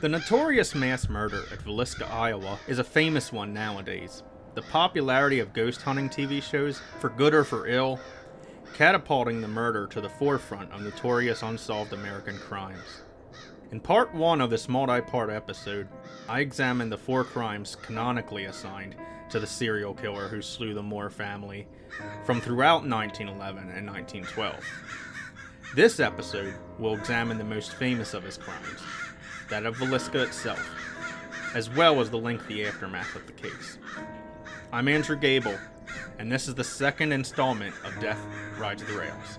The notorious mass murder at Villisca, Iowa is a famous one nowadays. The popularity of ghost hunting TV shows, for good or for ill, catapulting the murder to the forefront of notorious unsolved American crimes. In part one of this multi part episode, I examined the four crimes canonically assigned to the serial killer who slew the Moore family from throughout 1911 and 1912. This episode will examine the most famous of his crimes, that of Villisca itself, as well as the lengthy aftermath of the case. I'm Andrew Gable, and this is the second installment of Death Rides the Rails.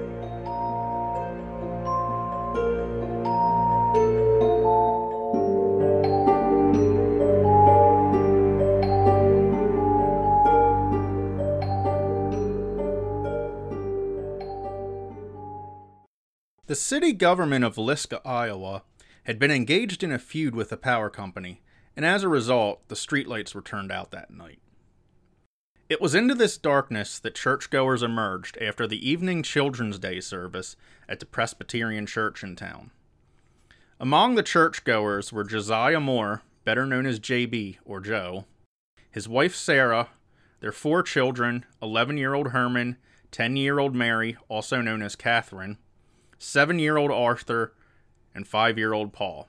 The city government of Villisca, Iowa, had been engaged in a feud with the power company, and as a result, the streetlights were turned out that night. It was into this darkness that churchgoers emerged after the evening Children's Day service at the Presbyterian church in town. Among the churchgoers were Josiah Moore, better known as JB or Joe, his wife Sarah, their four children 11 year old Herman, 10 year old Mary, also known as Catherine, seven year old Arthur, and five year old Paul.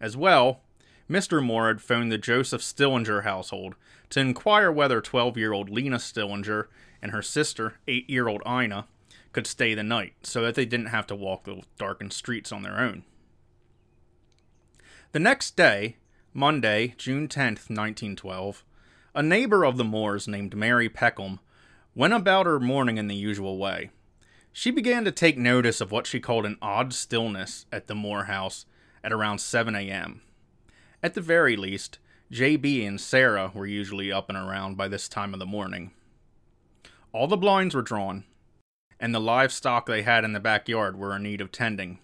As well, Mr. Moore had phoned the Joseph Stillinger household to inquire whether 12 year old Lena Stillinger and her sister, 8 year old Ina, could stay the night so that they didn't have to walk the darkened streets on their own. The next day, Monday, June 10th, 1912, a neighbor of the Moores named Mary Peckham went about her morning in the usual way. She began to take notice of what she called an odd stillness at the Moore house at around 7 a.m. At the very least, JB and Sarah were usually up and around by this time of the morning. All the blinds were drawn, and the livestock they had in the backyard were in need of tending.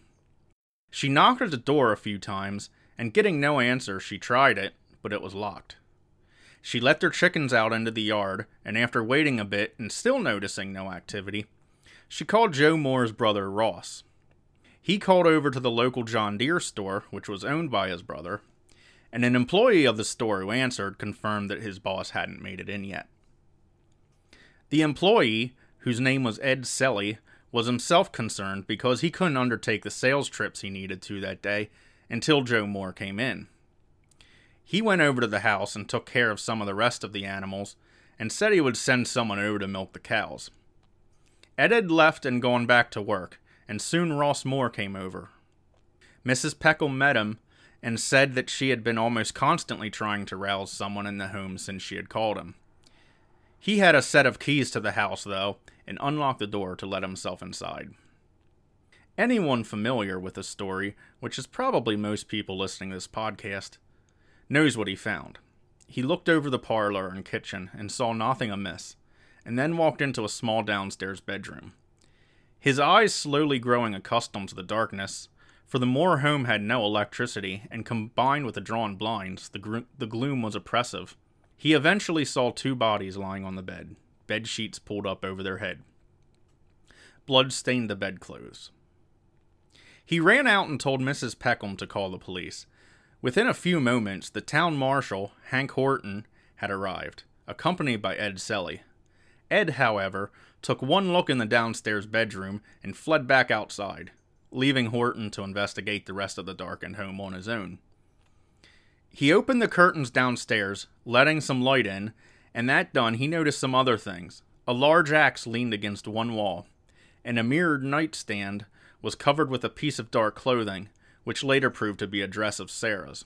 She knocked at the door a few times, and getting no answer, she tried it, but it was locked. She let their chickens out into the yard, and after waiting a bit and still noticing no activity, she called Joe Moore's brother Ross. He called over to the local John Deere store, which was owned by his brother, and an employee of the store who answered confirmed that his boss hadn't made it in yet. The employee, whose name was Ed Selly, was himself concerned because he couldn't undertake the sales trips he needed to that day until Joe Moore came in. He went over to the house and took care of some of the rest of the animals and said he would send someone over to milk the cows. Ed had left and gone back to work, and soon Ross Moore came over. Mrs. Peckham met him and said that she had been almost constantly trying to rouse someone in the home since she had called him. He had a set of keys to the house, though, and unlocked the door to let himself inside. Anyone familiar with the story, which is probably most people listening to this podcast, knows what he found. He looked over the parlor and kitchen and saw nothing amiss and then walked into a small downstairs bedroom. His eyes slowly growing accustomed to the darkness, for the Moore home had no electricity, and combined with the drawn blinds, the, the gloom was oppressive. He eventually saw two bodies lying on the bed, bed sheets pulled up over their head. Blood stained the bedclothes. He ran out and told Mrs. Peckham to call the police. Within a few moments, the town marshal, Hank Horton, had arrived, accompanied by Ed Selly. Ed, however, took one look in the downstairs bedroom and fled back outside, leaving Horton to investigate the rest of the darkened home on his own. He opened the curtains downstairs, letting some light in, and that done, he noticed some other things. A large axe leaned against one wall, and a mirrored nightstand was covered with a piece of dark clothing, which later proved to be a dress of Sarah's.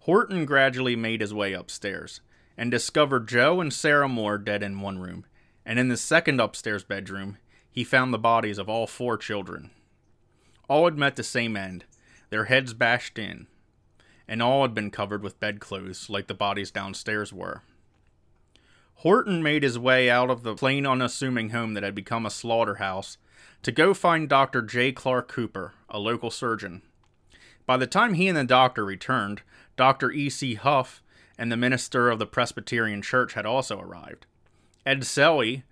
Horton gradually made his way upstairs and discovered Joe and Sarah Moore dead in one room, and in the second upstairs bedroom, he found the bodies of all four children. All had met the same end, their heads bashed in, and all had been covered with bedclothes like the bodies downstairs were. Horton made his way out of the plain, unassuming home that had become a slaughterhouse to go find Dr. J. Clark Cooper, a local surgeon. By the time he and the doctor returned, Dr. E.C. Huff and the minister of the Presbyterian Church had also arrived. Ed Selly,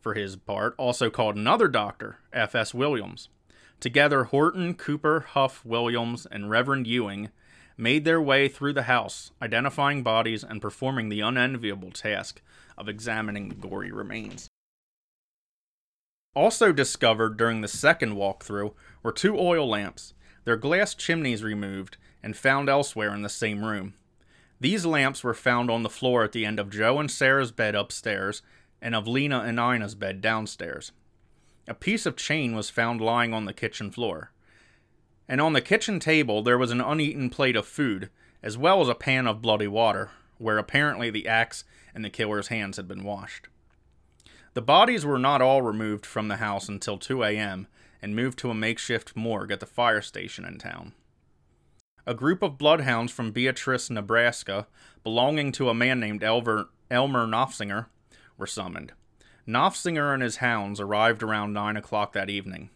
for his part, also called another doctor, F.S. Williams. Together, Horton, Cooper, Huff, Williams, and Reverend Ewing made their way through the house, identifying bodies and performing the unenviable task of examining the gory remains. Also discovered during the second walkthrough were two oil lamps, their glass chimneys removed, and found elsewhere in the same room. These lamps were found on the floor at the end of Joe and Sarah's bed upstairs and of Lena and Ina's bed downstairs. A piece of chain was found lying on the kitchen floor. And on the kitchen table there was an uneaten plate of food, as well as a pan of bloody water, where apparently the axe and the killer's hands had been washed. The bodies were not all removed from the house until 2 a.m. and moved to a makeshift morgue at the fire station in town. A group of bloodhounds from Beatrice, Nebraska, belonging to a man named Elver, Elmer Nofsinger, were summoned. Nofsinger and his hounds arrived around 9 o'clock that evening.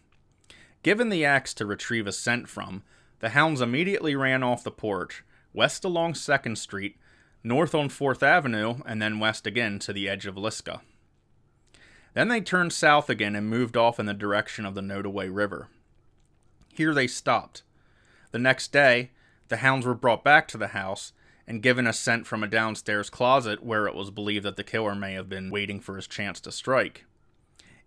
Given the axe to retrieve a scent from, the hounds immediately ran off the porch, west along 2nd Street, north on 4th Avenue, and then west again to the edge of Liska. Then they turned south again and moved off in the direction of the Nodaway River. Here they stopped. The next day, the hounds were brought back to the house and given a scent from a downstairs closet where it was believed that the killer may have been waiting for his chance to strike.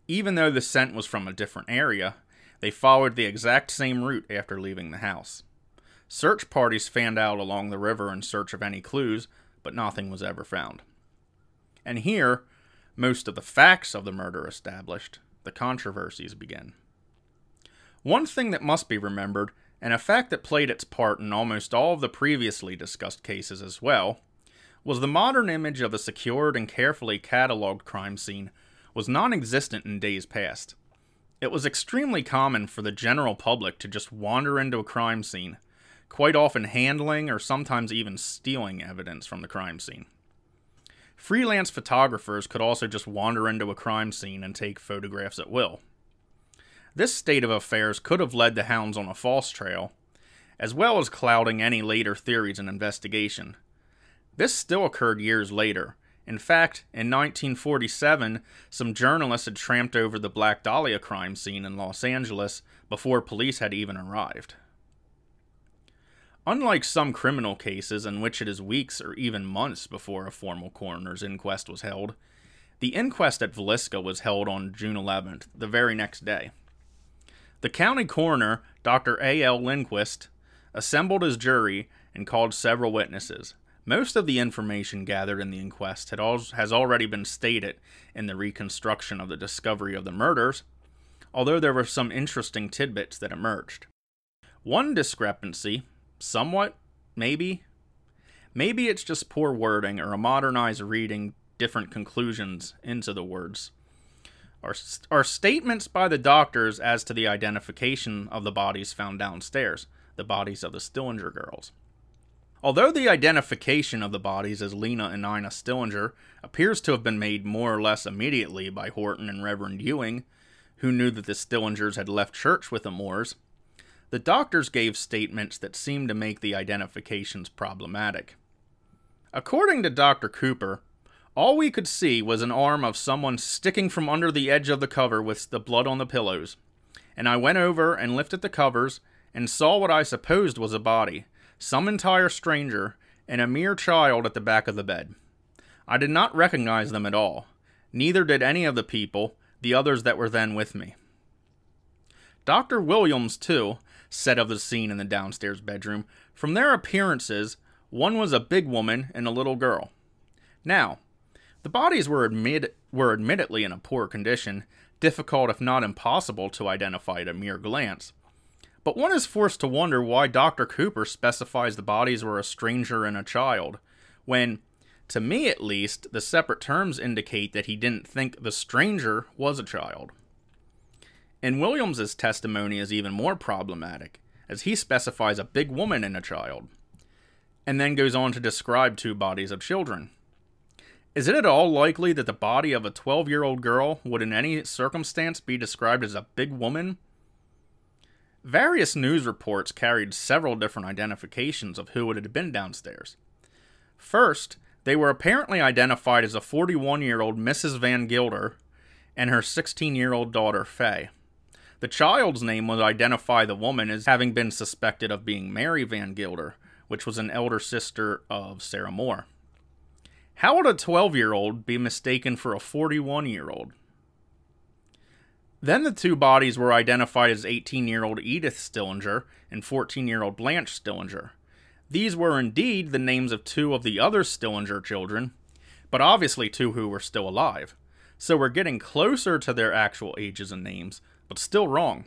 Even though the scent was from a different area, they followed the exact same route after leaving the house. Search parties fanned out along the river in search of any clues, but nothing was ever found. And here, most of the facts of the murder established, the controversies begin. One thing that must be remembered, and a fact that played its part in almost all of the previously discussed cases as well, was the modern image of a secured and carefully catalogued crime scene was non existent in days past. It was extremely common for the general public to just wander into a crime scene, quite often handling or sometimes even stealing evidence from the crime scene. Freelance photographers could also just wander into a crime scene and take photographs at will. This state of affairs could have led the hounds on a false trail, as well as clouding any later theories and investigation. This still occurred years later. In fact, in 1947, some journalists had tramped over the Black Dahlia crime scene in Los Angeles before police had even arrived. Unlike some criminal cases in which it is weeks or even months before a formal coroner's inquest was held, the inquest at Villisca was held on June 11th, the very next day. The county coroner, Dr. A. L. Lindquist, assembled his jury and called several witnesses. Most of the information gathered in the inquest al- has already been stated in the reconstruction of the discovery of the murders, although there were some interesting tidbits that emerged. One discrepancy somewhat, maybe. Maybe it's just poor wording or a modernized reading different conclusions into the words. Are, are statements by the doctors as to the identification of the bodies found downstairs, the bodies of the Stillinger girls. Although the identification of the bodies as Lena and Ina Stillinger appears to have been made more or less immediately by Horton and Reverend Ewing, who knew that the Stillingers had left church with the Moores, the doctors gave statements that seemed to make the identifications problematic. According to Dr. Cooper, all we could see was an arm of someone sticking from under the edge of the cover with the blood on the pillows, and I went over and lifted the covers and saw what I supposed was a body, some entire stranger, and a mere child at the back of the bed. I did not recognize them at all, neither did any of the people, the others that were then with me. Dr. Williams, too, said of the scene in the downstairs bedroom. From their appearances, one was a big woman and a little girl. Now, the bodies were, admit- were admittedly in a poor condition, difficult if not impossible to identify at a mere glance. But one is forced to wonder why Dr. Cooper specifies the bodies were a stranger and a child, when, to me at least, the separate terms indicate that he didn't think the stranger was a child. And Williams's testimony is even more problematic, as he specifies a big woman and a child, and then goes on to describe two bodies of children. Is it at all likely that the body of a 12 year old girl would in any circumstance be described as a big woman? Various news reports carried several different identifications of who it had been downstairs. First, they were apparently identified as a 41 year old Mrs. Van Gilder and her 16 year old daughter, Faye. The child's name would identify the woman as having been suspected of being Mary Van Gilder, which was an elder sister of Sarah Moore. How would a 12 year old be mistaken for a 41 year old? Then the two bodies were identified as 18 year old Edith Stillinger and 14 year old Blanche Stillinger. These were indeed the names of two of the other Stillinger children, but obviously two who were still alive. So we're getting closer to their actual ages and names, but still wrong.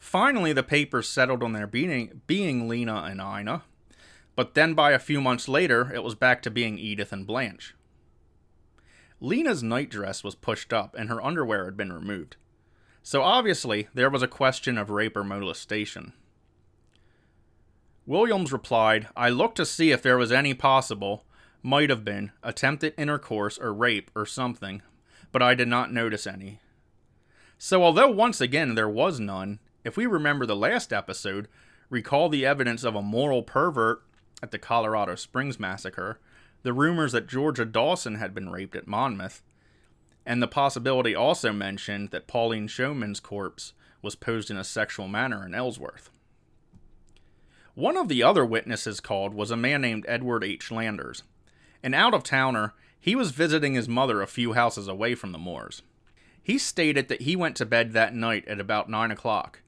Finally, the papers settled on their being, being Lena and Ina, but then by a few months later, it was back to being Edith and Blanche. Lena's nightdress was pushed up and her underwear had been removed. So obviously, there was a question of rape or molestation. Williams replied, I looked to see if there was any possible, might have been, attempted intercourse or rape or something, but I did not notice any. So, although once again there was none, if we remember the last episode, recall the evidence of a moral pervert at the Colorado Springs massacre, the rumors that Georgia Dawson had been raped at Monmouth, and the possibility also mentioned that Pauline Showman's corpse was posed in a sexual manner in Ellsworth. One of the other witnesses called was a man named Edward H. Landers. An out of towner, he was visiting his mother a few houses away from the Moores. He stated that he went to bed that night at about 9 o'clock,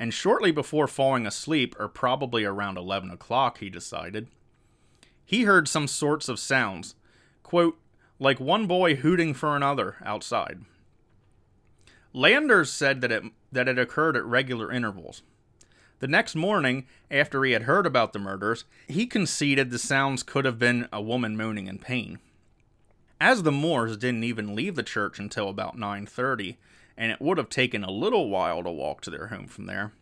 and shortly before falling asleep, or probably around 11 o'clock, he decided, he heard some sorts of sounds, quote, like one boy hooting for another outside. Landers said that it, that it occurred at regular intervals. The next morning, after he had heard about the murders, he conceded the sounds could have been a woman moaning in pain. As the Moores didn't even leave the church until about 9:30, and it would have taken a little while to walk to their home from there,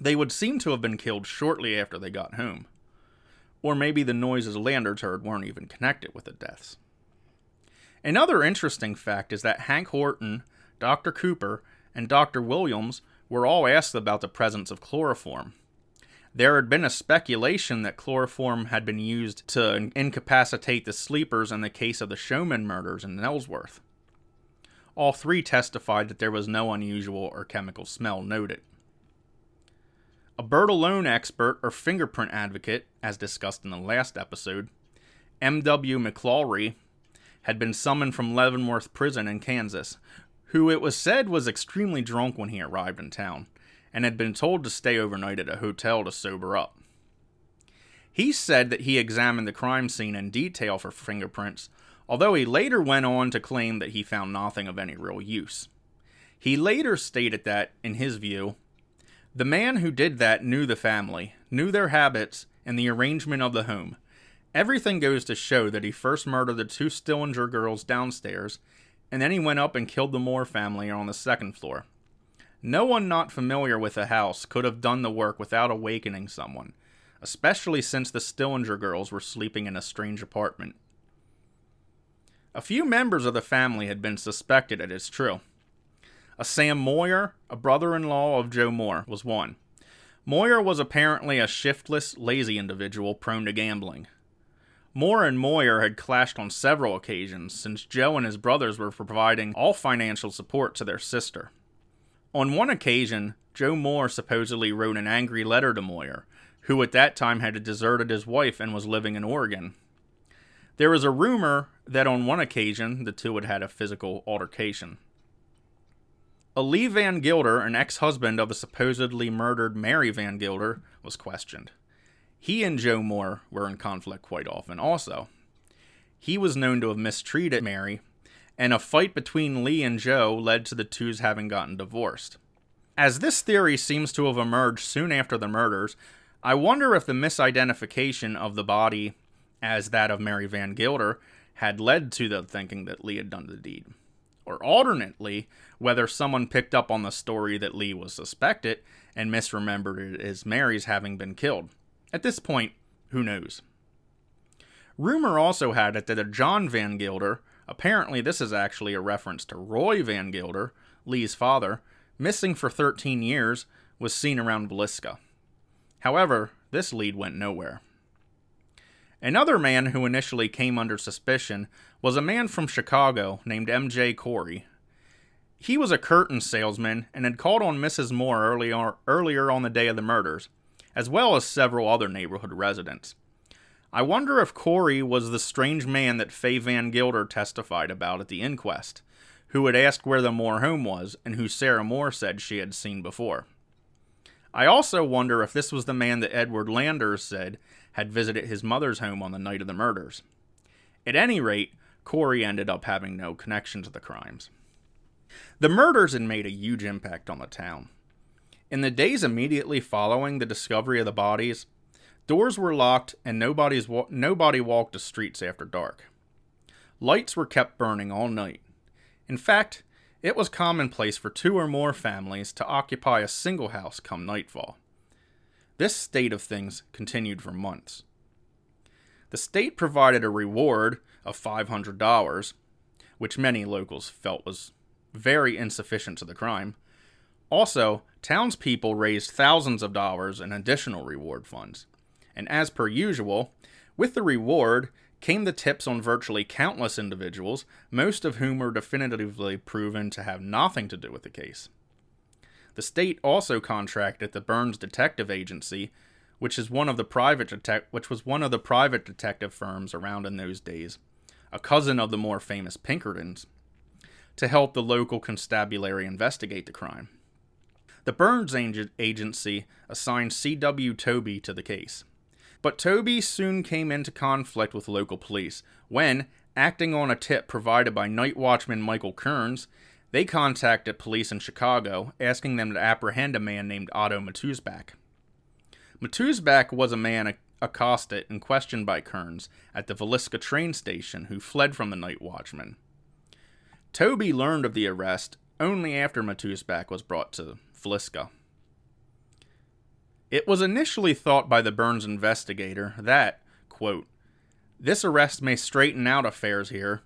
they would seem to have been killed shortly after they got home. Or maybe the noises Landers heard weren't even connected with the deaths. Another interesting fact is that Hank Horton, Dr. Cooper, and Dr. Williams were all asked about the presence of chloroform. There had been a speculation that chloroform had been used to incapacitate the sleepers in the case of the Showman murders in Ellsworth. All three testified that there was no unusual or chemical smell noted. A Bertillon expert or fingerprint advocate, as discussed in the last episode, M.W. McClaughry, had been summoned from Leavenworth Prison in Kansas, who it was said was extremely drunk when he arrived in town and had been told to stay overnight at a hotel to sober up. He said that he examined the crime scene in detail for fingerprints, although he later went on to claim that he found nothing of any real use. He later stated that, in his view, the man who did that knew the family, knew their habits, and the arrangement of the home. Everything goes to show that he first murdered the two Stillinger girls downstairs, and then he went up and killed the Moore family on the second floor. No one not familiar with the house could have done the work without awakening someone, especially since the Stillinger girls were sleeping in a strange apartment. A few members of the family had been suspected, it is true. A Sam Moyer, a brother in law of Joe Moore, was one. Moyer was apparently a shiftless, lazy individual prone to gambling. Moore and Moyer had clashed on several occasions since Joe and his brothers were providing all financial support to their sister. On one occasion, Joe Moore supposedly wrote an angry letter to Moyer, who at that time had deserted his wife and was living in Oregon. There was a rumor that on one occasion the two had had a physical altercation. A Lee Van Gilder, an ex husband of the supposedly murdered Mary Van Gilder, was questioned. He and Joe Moore were in conflict quite often, also. He was known to have mistreated Mary and a fight between Lee and Joe led to the two's having gotten divorced. As this theory seems to have emerged soon after the murders, I wonder if the misidentification of the body as that of Mary Van Gilder had led to the thinking that Lee had done the deed. Or alternately, whether someone picked up on the story that Lee was suspected and misremembered it as Mary's having been killed. At this point, who knows? Rumor also had it that a John Van Gilder, apparently this is actually a reference to Roy Van Gilder, Lee's father, missing for 13 years, was seen around Villisca. However, this lead went nowhere. Another man who initially came under suspicion was a man from Chicago named M.J. Corey. He was a curtain salesman and had called on Mrs. Moore earlier, earlier on the day of the murders, as well as several other neighborhood residents. I wonder if Corey was the strange man that Fay Van Gilder testified about at the inquest, who had asked where the Moore home was and who Sarah Moore said she had seen before. I also wonder if this was the man that Edward Landers said had visited his mother's home on the night of the murders. At any rate, Corey ended up having no connection to the crimes. The murders had made a huge impact on the town. In the days immediately following the discovery of the bodies, doors were locked and nobody's wa- nobody walked the streets after dark. Lights were kept burning all night. In fact, it was commonplace for two or more families to occupy a single house come nightfall. This state of things continued for months. The state provided a reward of $500, which many locals felt was very insufficient to the crime. Also, townspeople raised thousands of dollars in additional reward funds. And as per usual, with the reward came the tips on virtually countless individuals, most of whom were definitively proven to have nothing to do with the case. The state also contracted the Burns Detective Agency, which is one of the private detec- which was one of the private detective firms around in those days, a cousin of the more famous Pinkertons, to help the local constabulary investigate the crime. The Burns Agency assigned C.W. Toby to the case. But Toby soon came into conflict with local police when, acting on a tip provided by night watchman Michael Kearns, they contacted police in Chicago, asking them to apprehend a man named Otto Matusbach. Matusbach was a man accosted and questioned by Kearns at the Villisca train station who fled from the night watchman. Toby learned of the arrest only after Matusbach was brought to Villisca. It was initially thought by the Burns investigator that, quote, this arrest may straighten out affairs here,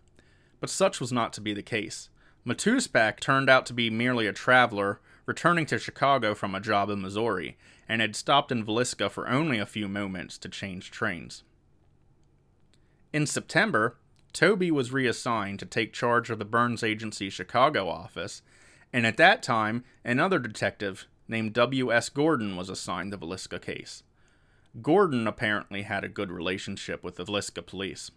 but such was not to be the case. Matusbach turned out to be merely a traveler returning to Chicago from a job in Missouri and had stopped in Villisca for only a few moments to change trains. In September, Toby was reassigned to take charge of the Burns Agency Chicago office, and at that time, another detective named W.S. Gordon was assigned the Villisca case. Gordon apparently had a good relationship with the Villisca police.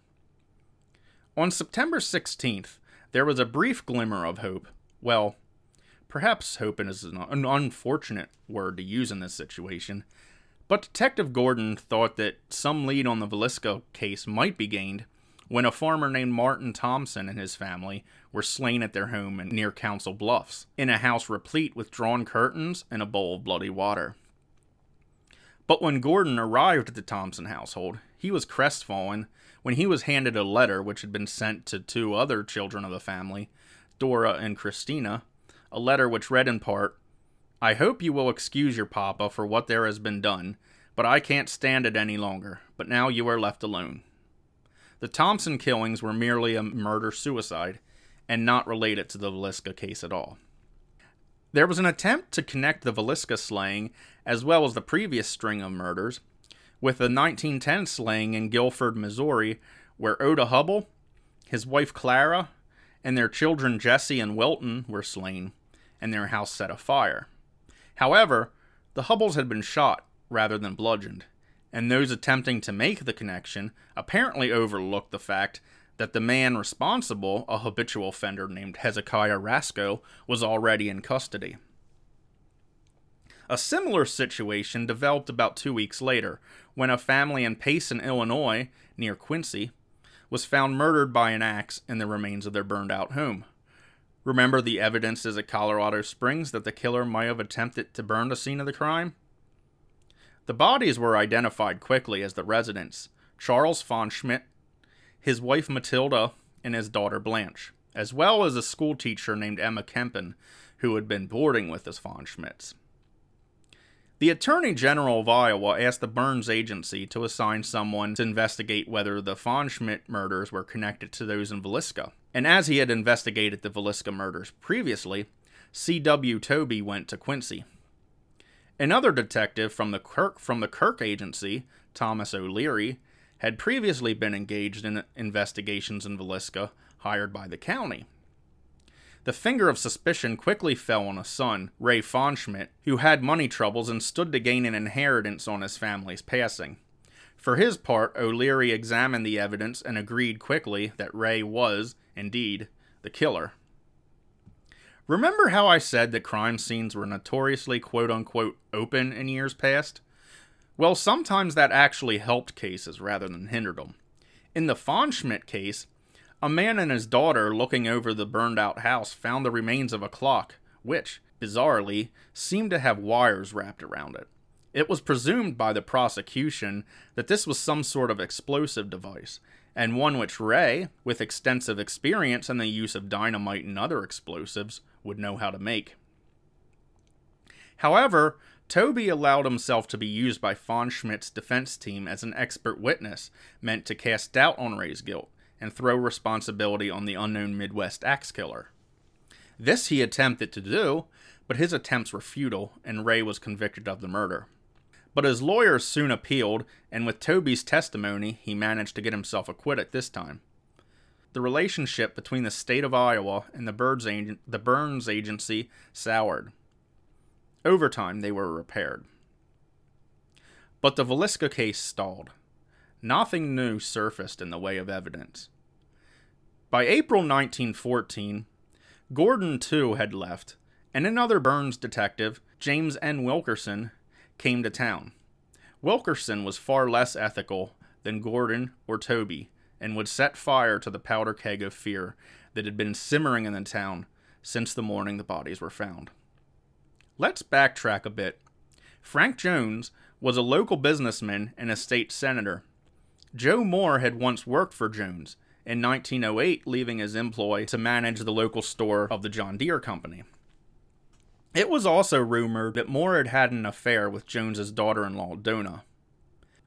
On September 16th, there was a brief glimmer of hope. Well, perhaps hope is an unfortunate word to use in this situation, but Detective Gordon thought that some lead on the Villisca case might be gained when a farmer named Martin Thompson and his family were slain at their home near Council Bluffs, in a house replete with drawn curtains and a bowl of bloody water. But when Gordon arrived at the Thompson household, he was crestfallen when he was handed a letter which had been sent to two other children of the family, Dora and Christina, a letter which read in part, I hope you will excuse your papa for what there has been done, but I can't stand it any longer, but now you are left alone. The Thompson killings were merely a murder suicide and not related to the Villisca case at all. There was an attempt to connect the Villisca slaying, as well as the previous string of murders, with the 1910 slaying in Guilford, Missouri, where Oda Hubbell, his wife Clara, and their children Jesse and Wilton were slain, and their house set afire. However, the Hubbells had been shot rather than bludgeoned, and those attempting to make the connection apparently overlooked the fact that the man responsible, a habitual offender named Hezekiah Rasco, was already in custody. A similar situation developed about two weeks later when a family in Payson, Illinois, near Quincy, was found murdered by an axe in the remains of their burned out home. Remember the evidences at Colorado Springs that the killer might have attempted to burn the scene of the crime? The bodies were identified quickly as the residents Charles Pfanschmidt, his wife Matilda, and his daughter Blanche, as well as a schoolteacher named Emma Kaempen, who had been boarding with the Pfanschmidts. The Attorney General of Iowa asked the Burns Agency to assign someone to investigate whether the Pfanschmidt murders were connected to those in Villisca. And as he had investigated the Villisca murders previously, C.W. Toby went to Quincy. Another detective from the Kirk from the Kirk Agency, Thomas O'Leary, had previously been engaged in investigations in Villisca hired by the county. The finger of suspicion quickly fell on a son, Ray Schmidt, who had money troubles and stood to gain an inheritance on his family's passing. For his part, O'Leary examined the evidence and agreed quickly that Ray was, indeed, the killer. Remember how I said that crime scenes were notoriously quote unquote open in years past? Well, sometimes that actually helped cases rather than hindered them. In the Pfanschmidt case, a man and his daughter looking over the burned out house found the remains of a clock, which, bizarrely, seemed to have wires wrapped around it. It was presumed by the prosecution that this was some sort of explosive device, and one which Ray, with extensive experience in the use of dynamite and other explosives, would know how to make. However, Toby allowed himself to be used by Pfanschmidt's defense team as an expert witness, meant to cast doubt on Ray's guilt and throw responsibility on the unknown Midwest axe killer. This he attempted to do, but his attempts were futile, and Ray was convicted of the murder. But his lawyers soon appealed, and with Toby's testimony, he managed to get himself acquitted this time. The relationship between the state of Iowa and the, Burns Agency soured. Over time, they were repaired. But the Villisca case stalled. Nothing new surfaced in the way of evidence. By April 1914, Gordon too had left, and another Burns detective, James N. Wilkerson, came to town. Wilkerson was far less ethical than Gordon or Toby and would set fire to the powder keg of fear that had been simmering in the town since the morning the bodies were found. Let's backtrack a bit. Frank Jones was a local businessman and a state senator Joe Moore had once worked for Jones, in 1908 leaving his employ to manage the local store of the John Deere Company. It was also rumored that Moore had had an affair with Jones's daughter-in-law, Dona.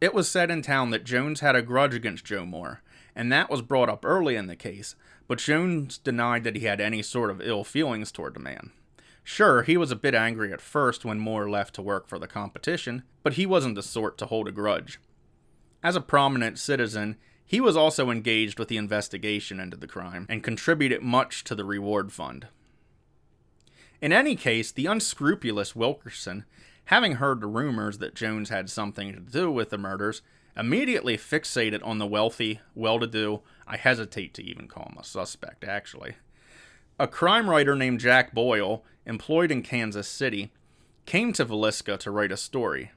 It was said in town that Jones had a grudge against Joe Moore, and that was brought up early in the case, but Jones denied that he had any sort of ill feelings toward the man. Sure, he was a bit angry at first when Moore left to work for the competition, but he wasn't the sort to hold a grudge. As a prominent citizen, he was also engaged with the investigation into the crime and contributed much to the reward fund. In any case, the unscrupulous Wilkerson, having heard the rumors that Jones had something to do with the murders, immediately fixated on the wealthy, well to do, I hesitate to even call him a suspect, actually. A crime writer named Jack Boyle, employed in Kansas City, came to Villisca to write a story.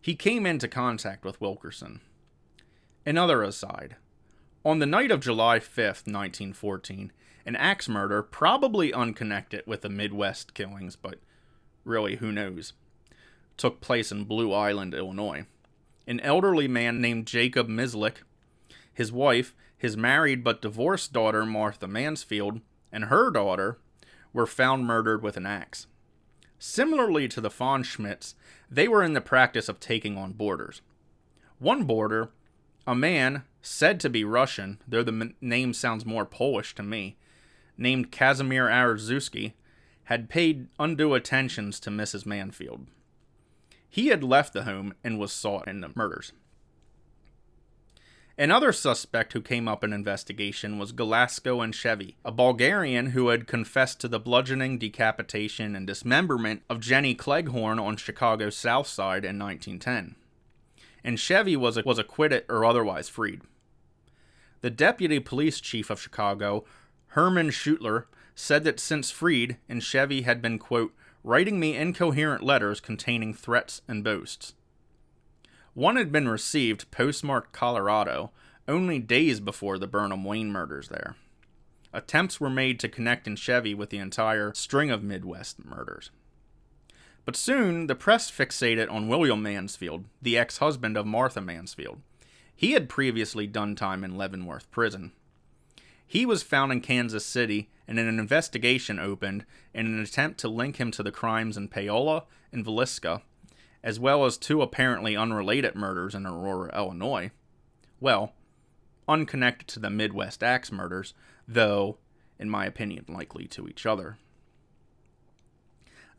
He came into contact with Wilkerson. Another aside. On the night of July 5th, 1914, an axe murder, probably unconnected with the Midwest killings, but really, who knows, took place in Blue Island, Illinois. An elderly man named Jacob Mislick, his wife, his married but divorced daughter Martha Mansfield, and her daughter were found murdered with an axe. Similarly to the Pfanschmidts, they were in the practice of taking on boarders. One boarder a man, said to be Russian, though the name sounds more Polish to me, named Casimir Arzuski, had paid undue attentions to Mrs. Mansfield. He had left the home and was sought in the murders. Another suspect who came up in investigation was Galasko and Chevy, a Bulgarian who had confessed to the bludgeoning, decapitation, and dismemberment of Jenny Cleghorn on Chicago's South Side in 1910 and Chevy was, was acquitted or otherwise freed. The deputy police chief of Chicago, Herman Schuettler, said that since freed, and Chevy had been, quote, writing me incoherent letters containing threats and boasts. One had been received, postmarked Colorado, only days before the Burnham Wayne murders there. Attempts were made to connect in Chevy with the entire string of Midwest murders. But soon, the press fixated on William Mansfield, the ex husband of Martha Mansfield. He had previously done time in Leavenworth Prison. He was found in Kansas City, and an investigation opened in an attempt to link him to the crimes in Paola and Villisca, as well as two apparently unrelated murders in Aurora, Illinois. Well, unconnected to the Midwest Axe murders, though, in my opinion, likely to each other.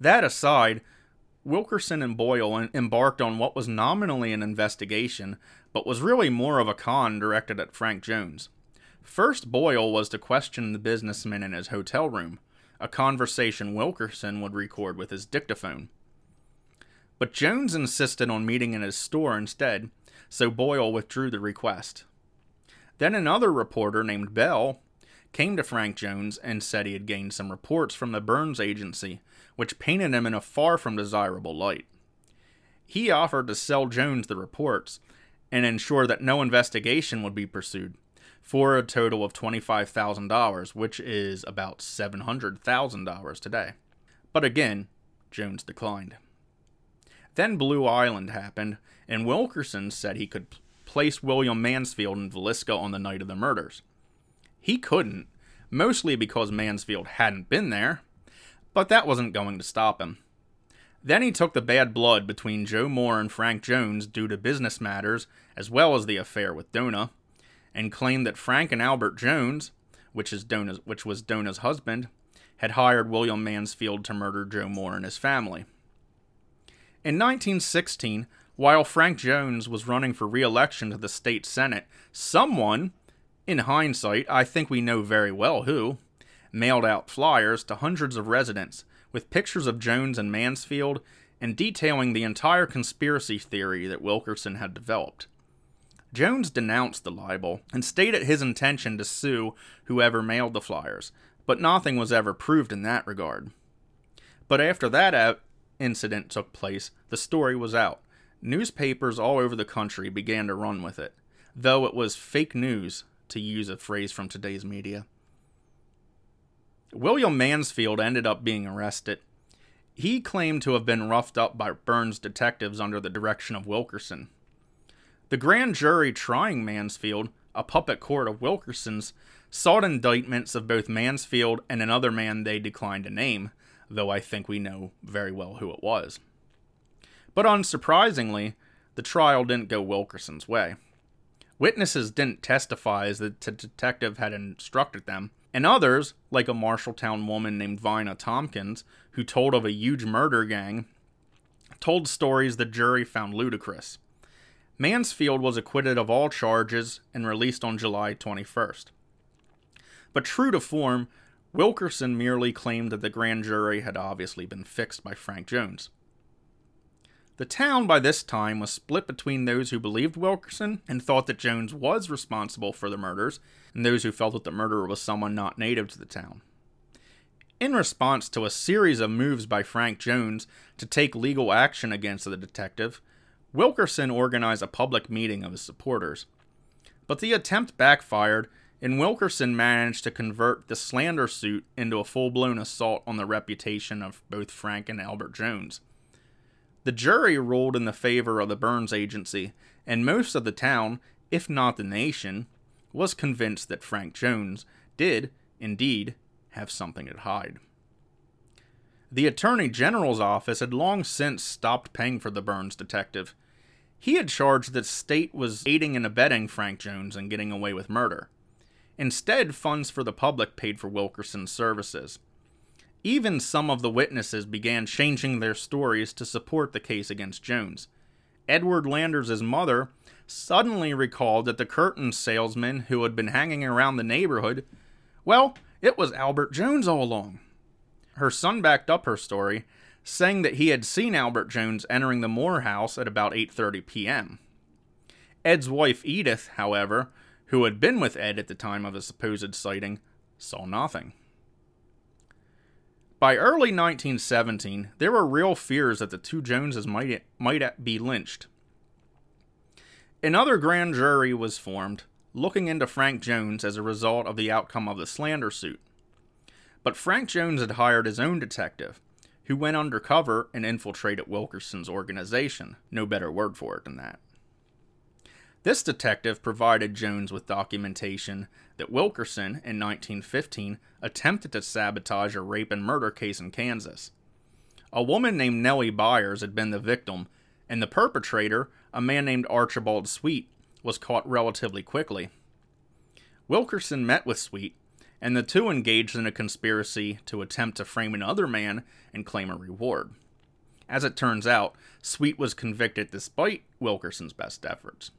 That aside, Wilkerson and Boyle embarked on what was nominally an investigation, but was really more of a con directed at Frank Jones. First, Boyle was to question the businessman in his hotel room, a conversation Wilkerson would record with his dictaphone. But Jones insisted on meeting in his store instead, so Boyle withdrew the request. Then another reporter named Bell came to Frank Jones and said he had gained some reports from the Burns Agency, which painted him in a far from desirable light. He offered to sell Jones the reports and ensure that no investigation would be pursued for a total of $25,000, which is about $700,000 today. But again, Jones declined. Then Blue Island happened, and Wilkerson said he could place William Mansfield in Villisca on the night of the murders. He couldn't, mostly because Mansfield hadn't been there, but that wasn't going to stop him. Then he took the bad blood between Joe Moore and Frank Jones due to business matters, as well as the affair with Dona, and claimed that Frank and Albert Jones, which, is Dona's, which was Dona's husband, had hired William Mansfield to murder Joe Moore and his family. In 1916, while Frank Jones was running for re election to the state senate, someone, in hindsight, I think we know very well who, mailed out flyers to hundreds of residents with pictures of Jones and Mansfield and detailing the entire conspiracy theory that Wilkerson had developed. Jones denounced the libel and stated his intention to sue whoever mailed the flyers, but nothing was ever proved in that regard. But after that incident took place, the story was out. Newspapers all over the country began to run with it, though it was fake news, to use a phrase from today's media. William Mansfield ended up being arrested. He claimed to have been roughed up by Burns detectives under the direction of Wilkerson. The grand jury trying Mansfield, a puppet court of Wilkerson's, sought indictments of both Mansfield and another man they declined to name, though I think we know very well who it was. But unsurprisingly, the trial didn't go Wilkerson's way. Witnesses didn't testify as the t- detective had instructed them, and others, like a Marshalltown woman named Vina Tompkins, who told of a huge murder gang, told stories the jury found ludicrous. Mansfield was acquitted of all charges and released on July 21st. But true to form, Wilkerson merely claimed that the grand jury had obviously been fixed by Frank Jones. The town by this time was split between those who believed Wilkerson and thought that Jones was responsible for the murders, and those who felt that the murderer was someone not native to the town. In response to a series of moves by Frank Jones to take legal action against the detective, Wilkerson organized a public meeting of his supporters. But the attempt backfired, and Wilkerson managed to convert the slander suit into a full blown assault on the reputation of both Frank and Albert Jones. The jury ruled in the favor of the Burns Agency, and most of the town, if not the nation, was convinced that Frank Jones did, indeed, have something to hide. The Attorney General's office had long since stopped paying for the Burns detective. He had charged that state was aiding and abetting Frank Jones in getting away with murder. Instead, funds for the public paid for Wilkerson's services. Even some of the witnesses began changing their stories to support the case against Jones. Edward Landers' mother suddenly recalled that the curtain salesman who had been hanging around the neighborhood, well, it was Albert Jones all along. Her son backed up her story, saying that he had seen Albert Jones entering the Moore house at about 8:30 p.m. Ed's wife Edith, however, who had been with Ed at the time of the supposed sighting, saw nothing. By early 1917, there were real fears that the two Joneses might, might be lynched. Another grand jury was formed, looking into Frank Jones as a result of the outcome of the slander suit. But Frank Jones had hired his own detective, who went undercover and infiltrated Wilkerson's organization. No better word for it than that. This detective provided Jones with documentation that Wilkerson, in 1915, attempted to sabotage a rape and murder case in Kansas. A woman named Nellie Byers had been the victim, and the perpetrator, a man named Archibald Sweet, was caught relatively quickly. Wilkerson met with Sweet, and the two engaged in a conspiracy to attempt to frame another man and claim a reward. As it turns out, Sweet was convicted despite Wilkerson's best efforts.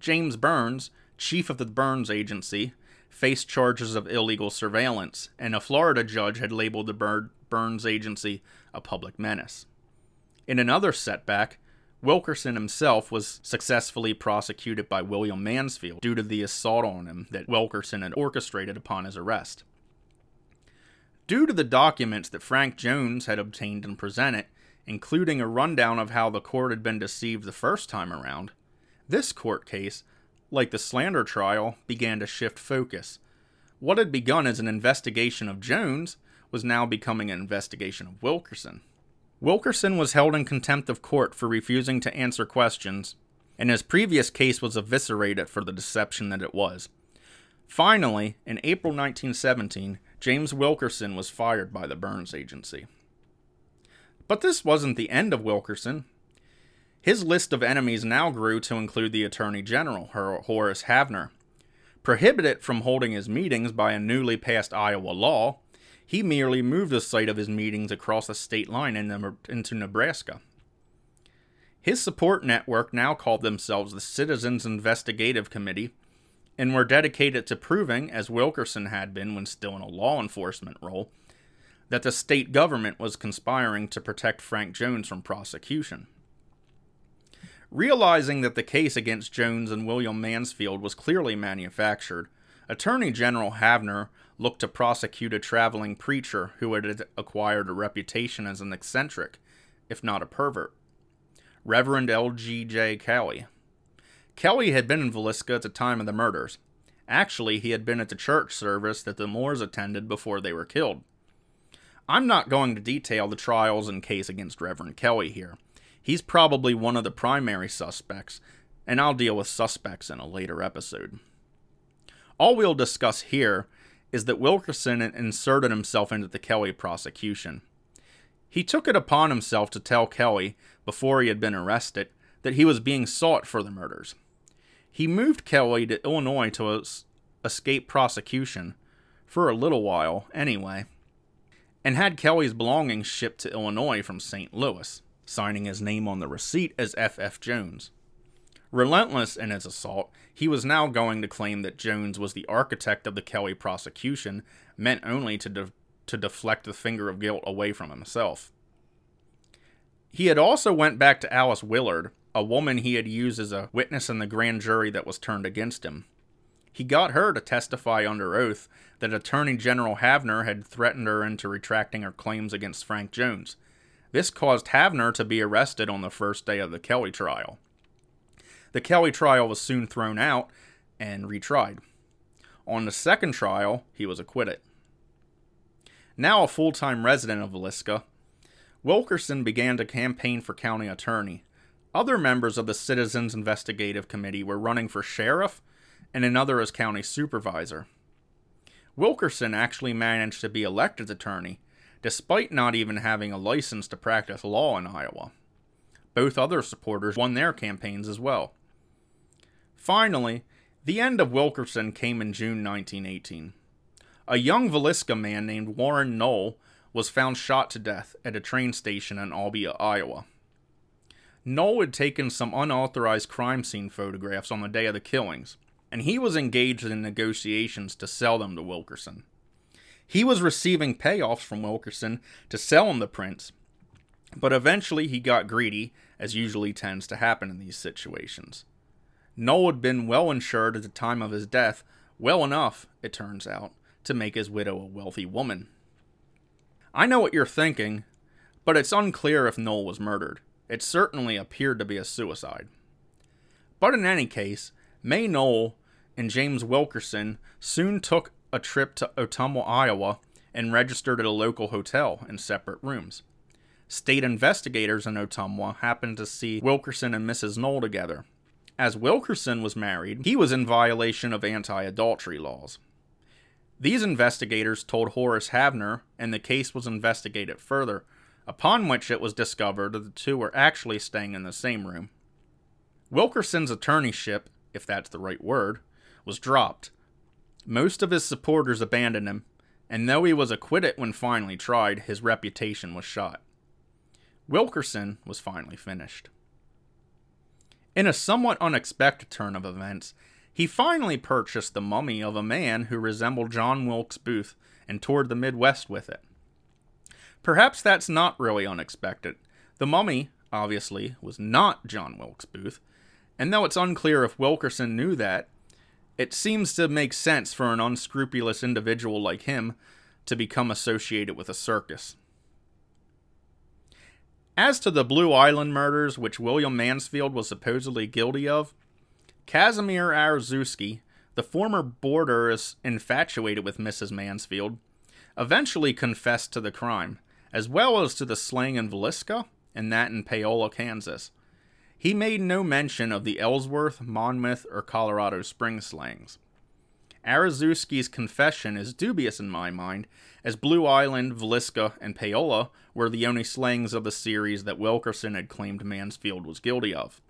James Burns, chief of the Burns Agency, faced charges of illegal surveillance, and a Florida judge had labeled the Burns Agency a public menace. In another setback, Wilkerson himself was successfully prosecuted by William Mansfield due to the assault on him that Wilkerson had orchestrated upon his arrest. Due to the documents that Frank Jones had obtained and presented, including a rundown of how the court had been deceived the first time around, this court case, like the slander trial, began to shift focus. What had begun as an investigation of Jones was now becoming an investigation of Wilkerson. Wilkerson was held in contempt of court for refusing to answer questions, and his previous case was eviscerated for the deception that it was. Finally, in April 1917, James Wilkerson was fired by the Burns Agency. But this wasn't the end of Wilkerson. His list of enemies now grew to include the Attorney General, Horace Havner. Prohibited from holding his meetings by a newly passed Iowa law, he merely moved the site of his meetings across the state line into Nebraska. His support network now called themselves the Citizens Investigative Committee and were dedicated to proving, as Wilkerson had been when still in a law enforcement role, that the state government was conspiring to protect Frank Jones from prosecution. Realizing that the case against Jones and William Mansfield was clearly manufactured, Attorney General Havner looked to prosecute a traveling preacher who had acquired a reputation as an eccentric, if not a pervert. Reverend L.G.J. Kelly. Kelly had been in Villisca at the time of the murders. Actually, he had been at the church service that the Moores attended before they were killed. I'm not going to detail the trials and case against Reverend Kelly here. He's probably one of the primary suspects, and I'll deal with suspects in a later episode. All we'll discuss here is that Wilkerson inserted himself into the Kelly prosecution. He took it upon himself to tell Kelly, before he had been arrested, that he was being sought for the murders. He moved Kelly to Illinois to escape prosecution, for a little while, anyway, and had Kelly's belongings shipped to Illinois from St. Louis signing his name on the receipt as F.F. Jones. Relentless in his assault, he was now going to claim that Jones was the architect of the Kelly prosecution, meant only to, de- to deflect the finger of guilt away from himself. He had also went back to Alice Willard, a woman he had used as a witness in the grand jury that was turned against him. He got her to testify under oath that Attorney General Havner had threatened her into retracting her claims against Frank Jones, this caused Havner to be arrested on the first day of the Kelly trial. The Kelly trial was soon thrown out and retried. On the second trial, he was acquitted. Now a full time resident of Villisca, Wilkerson began to campaign for county attorney. Other members of the Citizens Investigative Committee were running for sheriff and another as county supervisor. Wilkerson actually managed to be elected attorney, despite not even having a license to practice law in Iowa. Both other supporters won their campaigns as well. Finally, the end of Wilkerson came in June 1918. A young Villisca man named Warren Knoll was found shot to death at a train station in Albia, Iowa. Knoll had taken some unauthorized crime scene photographs on the day of the killings, and he was engaged in negotiations to sell them to Wilkerson. He was receiving payoffs from Wilkerson to sell him the prints, but eventually he got greedy, as usually tends to happen in these situations. Knoll had been well insured at the time of his death, well enough, it turns out, to make his widow a wealthy woman. I know what you're thinking, but it's unclear if Knoll was murdered. It certainly appeared to be a suicide. But in any case, May Knoll and James Wilkerson soon took a trip to Ottumwa, Iowa, and registered at a local hotel in separate rooms. State investigators in Ottumwa happened to see Wilkerson and Mrs. Knoll together. As Wilkerson was married, he was in violation of anti adultery laws. These investigators told Horace Havner, and the case was investigated further, upon which it was discovered that the two were actually staying in the same room. Wilkerson's attorneyship, if that's the right word, was dropped. Most of his supporters abandoned him, and though he was acquitted when finally tried, his reputation was shot. Wilkerson was finally finished. In a somewhat unexpected turn of events, he finally purchased the mummy of a man who resembled John Wilkes Booth and toured the Midwest with it. Perhaps that's not really unexpected. The mummy, obviously, was not John Wilkes Booth, and though it's unclear if Wilkerson knew that, it seems to make sense for an unscrupulous individual like him to become associated with a circus. As to the Blue Island murders, which William Mansfield was supposedly guilty of, Casimir Arzewski, the former boarder is infatuated with Mrs. Mansfield, eventually confessed to the crime, as well as to the slaying in Villisca and that in Paola, Kansas. He made no mention of the Ellsworth, Monmouth, or Colorado Springs slangs. Arzewski's confession is dubious in my mind, as Blue Island, Villisca, and Paola were the only slangs of the series that Wilkerson had claimed Mansfield was guilty of.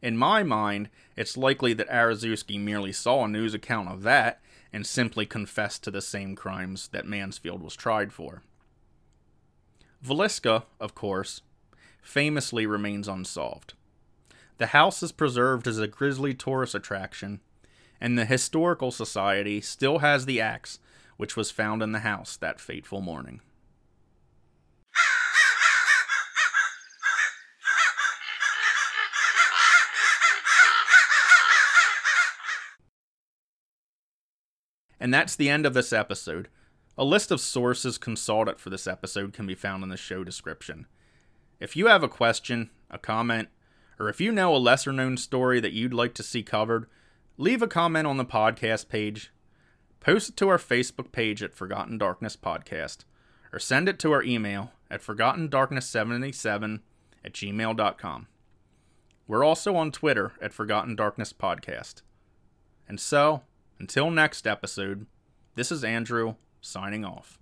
In my mind, it's likely that Arzewski merely saw a news account of that and simply confessed to the same crimes that Mansfield was tried for. Villisca, of course, famously remains unsolved. The house is preserved as a grisly tourist attraction and the Historical Society still has the axe which was found in the house that fateful morning. And that's the end of this episode. A list of sources consulted for this episode can be found in the show description. If you have a question, a comment, or if you know a lesser known story that you'd like to see covered, leave a comment on the podcast page, post it to our Facebook page at Forgotten Darkness Podcast, or send it to our email at forgottendarkness77 at gmail.com. We're also on Twitter at Forgotten Darkness Podcast. And so, until next episode, this is Andrew signing off.